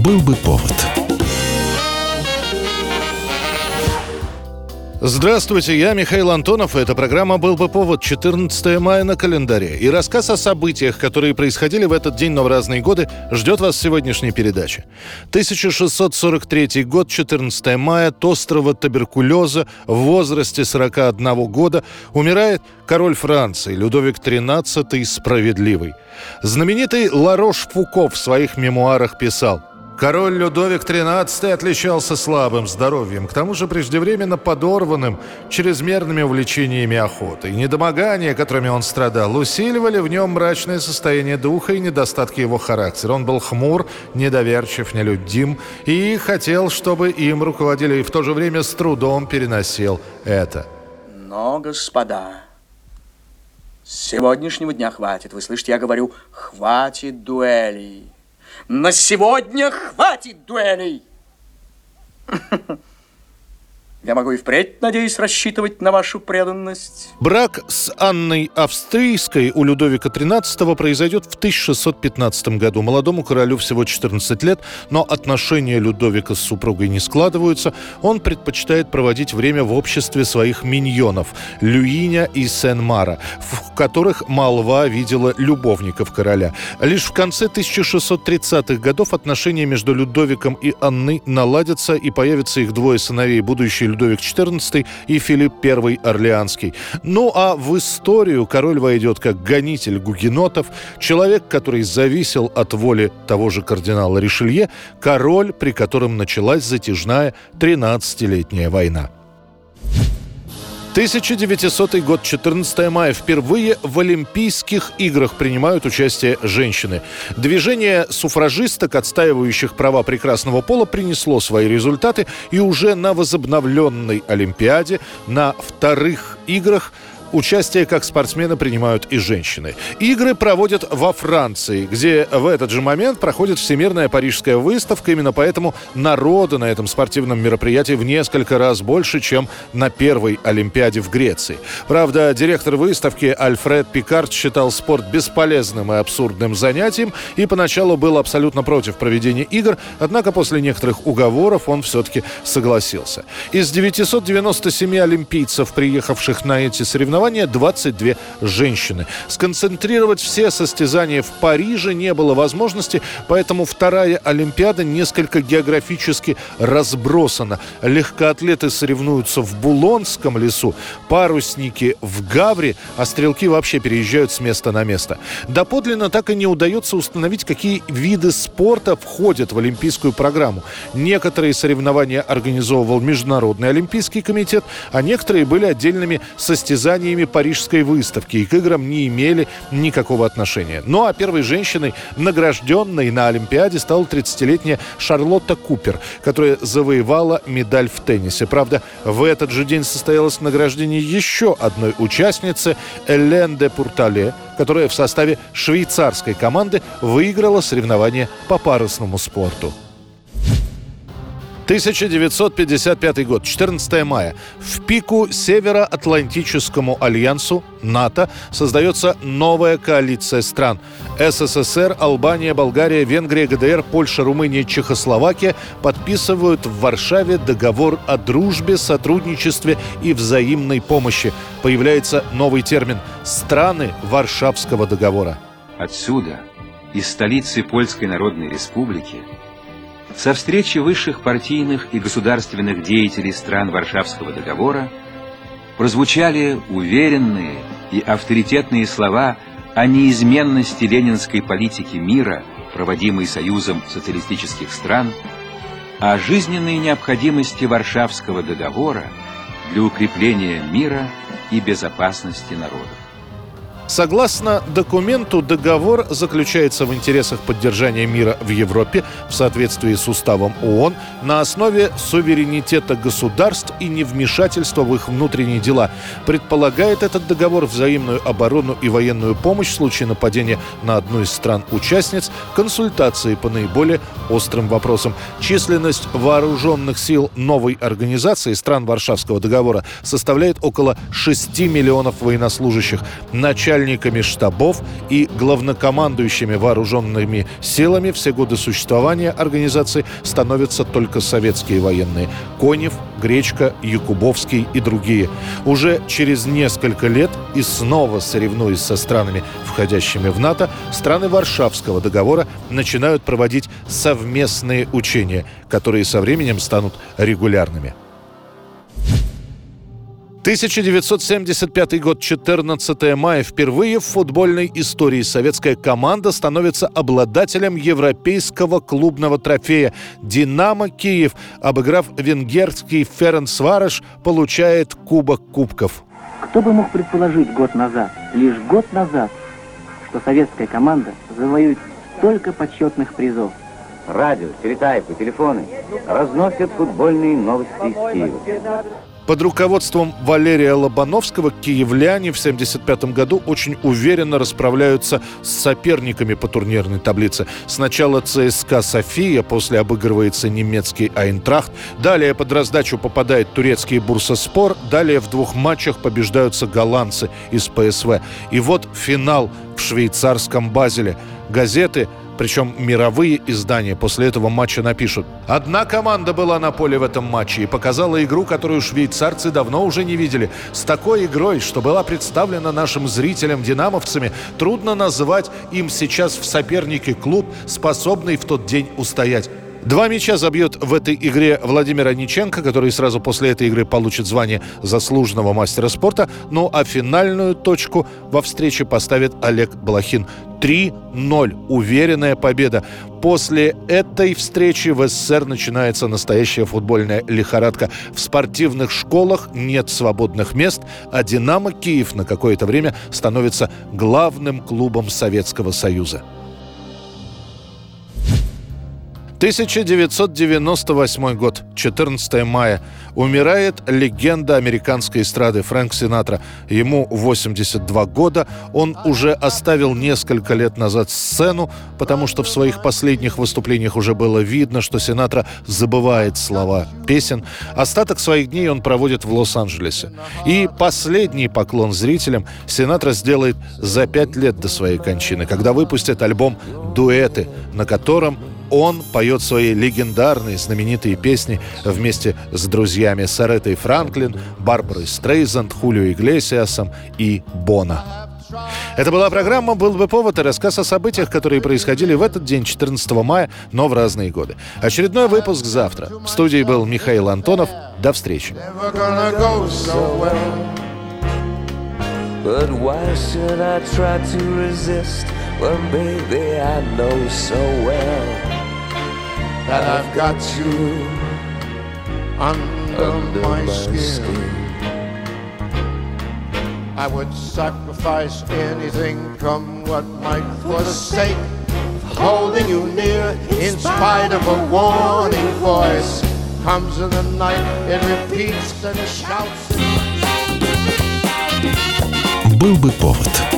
Был бы повод. Здравствуйте, я Михаил Антонов. Эта программа «Был бы повод» 14 мая на календаре. И рассказ о событиях, которые происходили в этот день, но в разные годы, ждет вас в сегодняшней передаче. 1643 год, 14 мая, от острова туберкулеза в возрасте 41 года умирает король Франции Людовик XIII Справедливый. Знаменитый Ларош Фуко в своих мемуарах писал – Король Людовик XIII отличался слабым здоровьем, к тому же преждевременно подорванным чрезмерными увлечениями охоты. Недомогания, которыми он страдал, усиливали в нем мрачное состояние духа и недостатки его характера. Он был хмур, недоверчив, нелюдим и хотел, чтобы им руководили, и в то же время с трудом переносил это. Но, господа, с сегодняшнего дня хватит. Вы слышите, я говорю, хватит дуэлей. На сегодня хватит дуэлей. Я могу и впредь, надеюсь, рассчитывать на вашу преданность. Брак с Анной Австрийской у Людовика XIII произойдет в 1615 году. Молодому королю всего 14 лет, но отношения Людовика с супругой не складываются. Он предпочитает проводить время в обществе своих миньонов Люиня и Сен-Мара, в которых молва видела любовников короля. Лишь в конце 1630-х годов отношения между Людовиком и Анной наладятся и появятся их двое сыновей, будущий Людовик XIV и Филипп I Орлеанский. Ну а в историю король войдет как гонитель гугенотов, человек, который зависел от воли того же кардинала Ришелье, король, при котором началась затяжная 13-летняя война. 1900 год, 14 мая. Впервые в Олимпийских играх принимают участие женщины. Движение суфражисток, отстаивающих права прекрасного пола, принесло свои результаты. И уже на возобновленной Олимпиаде, на вторых играх Участие как спортсмены принимают и женщины. Игры проводят во Франции, где в этот же момент проходит Всемирная Парижская выставка. Именно поэтому народа на этом спортивном мероприятии в несколько раз больше, чем на первой Олимпиаде в Греции. Правда, директор выставки Альфред Пикард считал спорт бесполезным и абсурдным занятием и поначалу был абсолютно против проведения игр, однако после некоторых уговоров он все-таки согласился. Из 997 олимпийцев, приехавших на эти соревнования, соревнования 22 женщины. Сконцентрировать все состязания в Париже не было возможности, поэтому вторая Олимпиада несколько географически разбросана. Легкоатлеты соревнуются в Булонском лесу, парусники в Гавре, а стрелки вообще переезжают с места на место. Доподлинно так и не удается установить, какие виды спорта входят в Олимпийскую программу. Некоторые соревнования организовывал Международный Олимпийский комитет, а некоторые были отдельными состязаниями событиями Парижской выставки и к играм не имели никакого отношения. Ну а первой женщиной, награжденной на Олимпиаде, стала 30-летняя Шарлотта Купер, которая завоевала медаль в теннисе. Правда, в этот же день состоялось награждение еще одной участницы Элен де Пуртале, которая в составе швейцарской команды выиграла соревнования по парусному спорту. 1955 год, 14 мая. В пику Североатлантическому альянсу НАТО создается новая коалиция стран. СССР, Албания, Болгария, Венгрия, ГДР, Польша, Румыния, Чехословакия подписывают в Варшаве договор о дружбе, сотрудничестве и взаимной помощи. Появляется новый термин «страны Варшавского договора». Отсюда, из столицы Польской Народной Республики, со встречи высших партийных и государственных деятелей стран Варшавского договора прозвучали уверенные и авторитетные слова о неизменности ленинской политики мира, проводимой Союзом социалистических стран, о жизненной необходимости Варшавского договора для укрепления мира и безопасности народов. Согласно документу, договор заключается в интересах поддержания мира в Европе в соответствии с уставом ООН на основе суверенитета государств и невмешательства в их внутренние дела. Предполагает этот договор взаимную оборону и военную помощь в случае нападения на одну из стран-участниц, консультации по наиболее острым вопросам. Численность вооруженных сил новой организации стран Варшавского договора составляет около 6 миллионов военнослужащих. Начальник начальниками штабов и главнокомандующими вооруженными силами все годы существования организации становятся только советские военные. Конев, Гречка, Якубовский и другие. Уже через несколько лет и снова соревнуясь со странами, входящими в НАТО, страны Варшавского договора начинают проводить совместные учения, которые со временем станут регулярными. 1975 год, 14 мая. Впервые в футбольной истории советская команда становится обладателем европейского клубного трофея. «Динамо Киев», обыграв венгерский Ференцвареш, получает Кубок Кубков. Кто бы мог предположить год назад, лишь год назад, что советская команда завоюет столько почетных призов. Радио, телетайпы, телефоны разносят футбольные новости из Киева. Под руководством Валерия Лобановского киевляне в 1975 году очень уверенно расправляются с соперниками по турнирной таблице. Сначала ЦСКА «София», после обыгрывается немецкий «Айнтрахт», далее под раздачу попадает турецкий «Бурсаспор», далее в двух матчах побеждаются голландцы из ПСВ. И вот финал в швейцарском Базеле. Газеты причем мировые издания после этого матча напишут. Одна команда была на поле в этом матче и показала игру, которую швейцарцы давно уже не видели. С такой игрой, что была представлена нашим зрителям динамовцами, трудно назвать им сейчас в сопернике клуб, способный в тот день устоять. Два мяча забьет в этой игре Владимир Аниченко, который сразу после этой игры получит звание заслуженного мастера спорта. Ну а финальную точку во встрече поставит Олег Блохин. 3-0. Уверенная победа. После этой встречи в СССР начинается настоящая футбольная лихорадка. В спортивных школах нет свободных мест, а «Динамо» Киев на какое-то время становится главным клубом Советского Союза. 1998 год, 14 мая. Умирает легенда американской эстрады Фрэнк Синатра. Ему 82 года. Он уже оставил несколько лет назад сцену, потому что в своих последних выступлениях уже было видно, что Синатра забывает слова песен. Остаток своих дней он проводит в Лос-Анджелесе. И последний поклон зрителям Синатра сделает за пять лет до своей кончины, когда выпустит альбом «Дуэты», на котором он поет свои легендарные знаменитые песни вместе с друзьями Саретой Франклин, Барбарой Стрейзанд, Хулио Иглесиасом и Бона. Это была программа «Был бы повод» и рассказ о событиях, которые происходили в этот день, 14 мая, но в разные годы. Очередной выпуск завтра. В студии был Михаил Антонов. До встречи. But why should I try to resist when, baby, I know so well that I've got you under, under my, my skin. skin. I would sacrifice anything, come what might, for the sake of holding you near, in spite of a warning voice. Comes in the night, it repeats and shouts. Был бы повод.